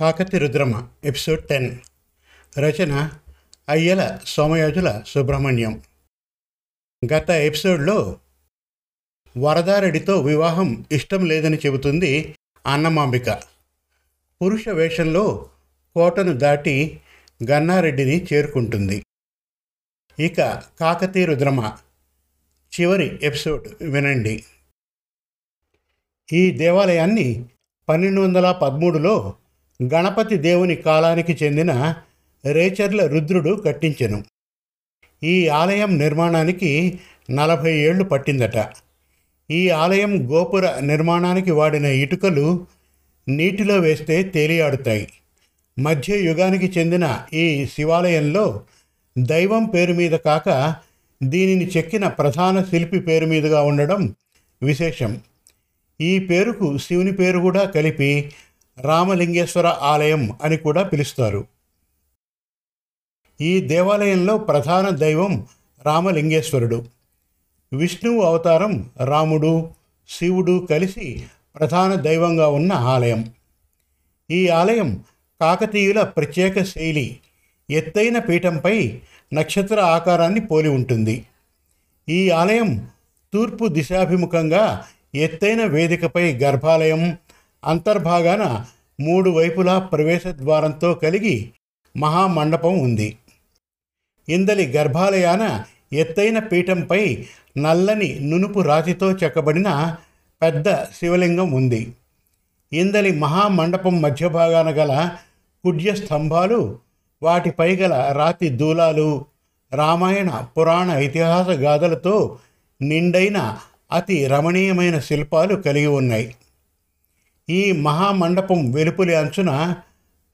Kakati Rudrama episode ten రచన అయ్యల సోమయాజుల సుబ్రహ్మణ్యం. గత ఎపిసోడ్లో వరదారెడ్డితో వివాహం ఇష్టం లేదని చెబుతుంది అన్నమాంబిక. పురుష వేషంలో కోటను దాటి గన్నారెడ్డిని చేరుకుంటుంది. ఇక కాకతీ రుద్రమ చివరి ఎపిసోడ్ వినండి. ఈ దేవాలయాన్ని పన్నెండు వందల పదమూడులో గణపతి దేవుని కాలానికి చెందిన రేచర్ల రుద్రుడు కట్టించెను. ఈ ఆలయం నిర్మాణానికి నలభై ఏళ్ళు పట్టిందట. ఈ ఆలయం గోపుర నిర్మాణానికి వాడిన ఇటుకలు నీటిలో వేస్తే తేలియాడుతాయి. మధ్య యుగానికి చెందిన ఈ శివాలయంలో దైవం పేరు మీద కాక దీనిని చెక్కిన ప్రధాన శిల్పి పేరు మీదుగా ఉండడం విశేషం. ఈ పేరుకు శివుని పేరు కూడా కలిపి రామలింగేశ్వర ఆలయం అని కూడా పిలుస్తారు. ఈ దేవాలయంలో ప్రధాన దైవం రామలింగేశ్వరుడు. విష్ణువు అవతారం రాముడు శివుడు కలిసి ప్రధాన దైవంగా ఉన్న ఆలయం. ఈ ఆలయం కాకతీయుల ప్రత్యేక శైలి ఎత్తైన పీఠంపై నక్షత్ర ఆకారాన్ని పోలి ఉంటుంది. ఈ ఆలయం తూర్పు దిశాభిముఖంగా ఎత్తైన వేదికపై గర్భాలయం అంతర్భాగాన మూడు వైపులా ప్రవేశ ద్వారంతో కలిగి మహామండపం ఉంది. ఇందలి గర్భాలయాన ఎత్తైన పీఠంపై నల్లని నునుపు రాతితో చెక్కబడిన పెద్ద శివలింగం ఉంది. ఇందలి మహామండపం మధ్య భాగాన గల కుడ్య స్తంభాలు వాటిపై గల రాతి దూలాలు రామాయణ పురాణ ఇతిహాస గాథలతో నిండైన అతి రమణీయమైన శిల్పాలు కలిగి ఉన్నాయి. ఈ మహామండపం వెలుపలి అంచున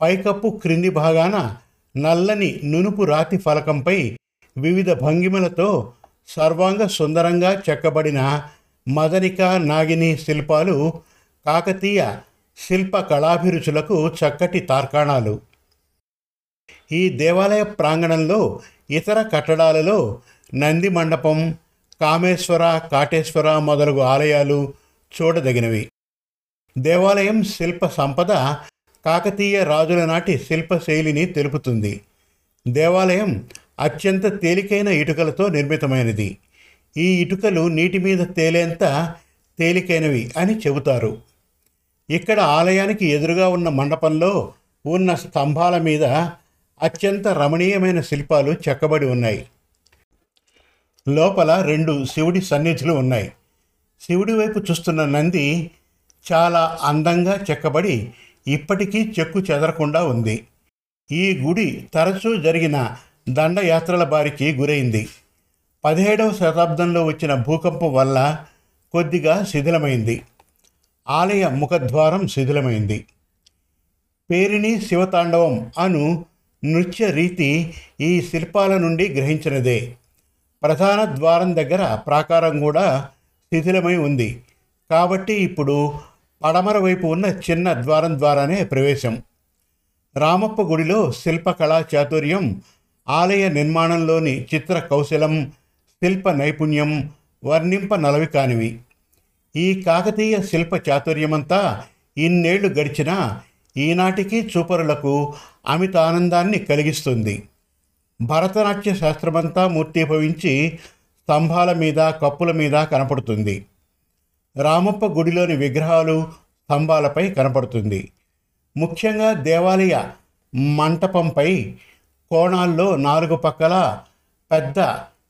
పైకప్పు క్రింది భాగాన నల్లని నునుపు రాతి ఫలకంపై వివిధ భంగిమలతో సర్వాంగ సుందరంగా చెక్కబడిన మదనిక నాగిని శిల్పాలు కాకతీయ శిల్ప కళాభిరుచులకు చక్కటి తార్కాణాలు. ఈ దేవాలయ ప్రాంగణంలో ఇతర కట్టడాలలో నంది మండపం కామేశ్వర కాటేశ్వర మొదలగు ఆలయాలు చూడదగినవి. దేవాలయం శిల్ప సంపద కాకతీయ రాజుల నాటి శిల్పశైలిని తెలుపుతుంది. దేవాలయం అత్యంత తేలికైన ఇటుకలతో నిర్మితమైనది. ఈ ఇటుకలు నీటి మీద తేలేంత తేలికైనవి అని చెబుతారు. ఇక్కడ ఆలయానికి ఎదురుగా ఉన్న మండపంలో ఉన్న స్తంభాల మీద అత్యంత రమణీయమైన శిల్పాలు చెక్కబడి ఉన్నాయి. లోపల రెండు శివుడి సన్నిధులు ఉన్నాయి. శివుడి వైపు చూస్తున్న నంది చాలా అందంగా చెక్కబడి ఇప్పటికీ చెక్కు చెదరకుండా ఉంది. ఈ గుడి తరచూ జరిగిన దండయాత్రల బారికి గురైంది. పదిహేడవ శతాబ్దంలో వచ్చిన భూకంపం వల్ల కొద్దిగా శిథిలమైంది. ఆలయ ముఖద్వారం శిథిలమైంది. పేరిణి శివతాండవం అను నృత్య రీతి ఈ శిల్పాల నుండి గ్రహించినదే. ప్రధాన ద్వారం దగ్గర ప్రాకారం కూడా శిథిలమై ఉంది. కాబట్టి ఇప్పుడు పడమర వైపు ఉన్న చిన్న ద్వారం ద్వారానే ప్రవేశం. రామప్ప గుడిలో శిల్పకళా చాతుర్యం ఆలయ నిర్మాణంలోని చిత్ర కౌశలం శిల్ప నైపుణ్యం వర్ణింప నలవి కానివి. ఈ కాకతీయ శిల్ప చాతుర్యమంతా ఇన్నేళ్ళు గడిచినా ఈనాటికి చూపరులకు అమిత ఆనందాన్ని కలిగిస్తుంది. భరతనాట్య శాస్త్రమంతా మూర్తిభవించి స్తంభాల మీద కప్పుల మీద కనపడుతుంది. రామప్ప గుడిలోని విగ్రహాలు స్తంభాలపై కనపడుతుంది. ముఖ్యంగా దేవాలయ మంటపంపై కోణాల్లో నాలుగు పక్కల పెద్ద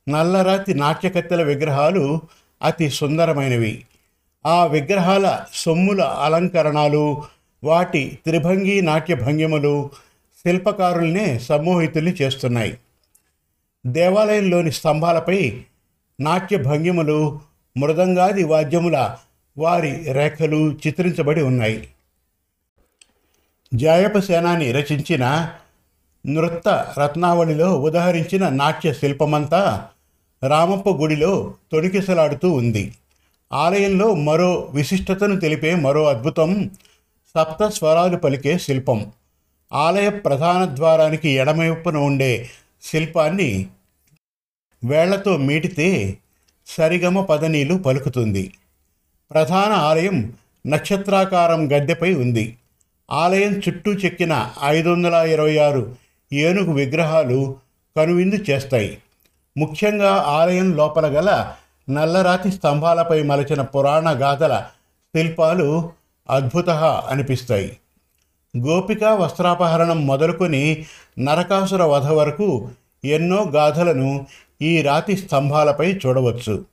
నల్లరాతి నాట్యకత్తెల విగ్రహాలు అతి సుందరమైనవి. ఆ విగ్రహాల సొమ్ముల అలంకరణలు వాటి త్రిభంగి నాట్య భంగిమలు శిల్పకారుల్నే సమ్మోహితుల్ని చేస్తున్నాయి. దేవాలయంలోని స్తంభాలపై నాట్య భంగిమలు మృదంగాది వాద్యముల వారి రేఖలు చిత్రించబడి ఉన్నాయి. జాయప సేనాని రచించిన నృత్త రత్నావళిలో ఉదహరించిన నాట్య శిల్పమంతా రామప్ప గుడిలో తొణికిసలాడుతూ ఉంది. ఆలయంలో మరో విశిష్టతను తెలిపే మరో అద్భుతం సప్త స్వరాలు పలికే శిల్పం. ఆలయ ప్రధాన ద్వారానికి ఎడమవైపున ఉండే శిల్పాన్ని వేళ్ళతో మీటితే సరిగమ పదనీలు పలుకుతుంది. ప్రధాన ఆలయం నక్షత్రాకారం గద్దెపై ఉంది. ఆలయం చుట్టూ చెక్కిన ఐదు వందల ఇరవై ఆరు ఏనుగు విగ్రహాలు కనువిందు చేస్తాయి. ముఖ్యంగా ఆలయం లోపల గల నల్లరాతి స్తంభాలపై మలచిన పురాణ గాథల శిల్పాలు అద్భుత అనిపిస్తాయి. గోపిక వస్త్రాపహరణం మొదలుకొని నరకాసుర వధ వరకు ఎన్నో గాథలను ఈ రాతి స్తంభాలపై చూడవచ్చు.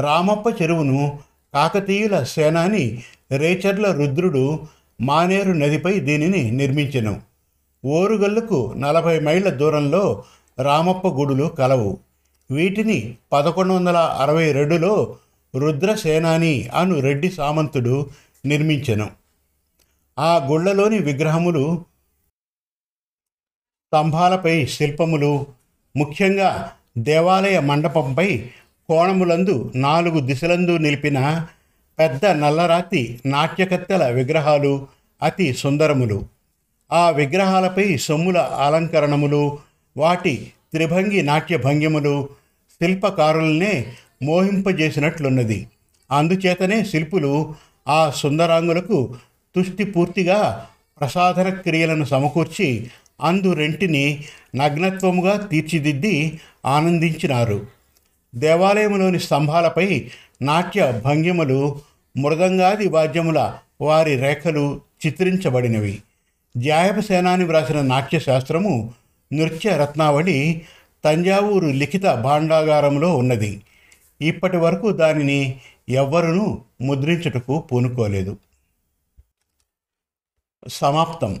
రామప్ప చెరువును కాకతీయుల సేనాని రేచర్ల రుద్రుడు మానేరు నదిపై దీనిని నిర్మించెను. ఓరుగల్లుకు నలభై మైళ్ళ దూరంలో రామప్ప గుడులు కలవు. వీటిని పదకొండు వందల అరవై రెండులో రుద్రసేనాని అను రెడ్డి సామంతుడు నిర్మించెను. ఆ గుళ్ళలోని విగ్రహములు స్తంభాలపై శిల్పములు ముఖ్యంగా దేవాలయ మండపంపై కోణములందు నాలుగు దిశలందు నిలిపిన పెద్ద నల్లరాతి నాట్యకత్తెల విగ్రహాలు అతి సుందరములు. ఆ విగ్రహాలపై సొమ్ముల అలంకరణములు వాటి త్రిభంగి నాట్య భంగిములు శిల్పకారులనే మోహింపజేసినట్లున్నది. అందుచేతనే శిల్పులు ఆ సుందరాంగులకు తుష్టి పూర్తిగా ప్రసాదన క్రియలను సమకూర్చి అందు రెంటిని నగ్నత్వముగా తీర్చిదిద్ది ఆనందించినారు. దేవాలయంలోని స్తంభాలపై నాట్య భంగిమలు మృదంగాది వాద్యముల వారి రేఖలు చిత్రించబడినవి. జాయప సేనాని వ్రాసిన నాట్యశాస్త్రము నృత్య రత్నావళి తంజావూరు లిఖిత భాండాగారంలో ఉన్నది. ఇప్పటి వరకు దానిని ఎవ్వరూ ముద్రించుటకు పూనుకోలేదు. సమాప్తం.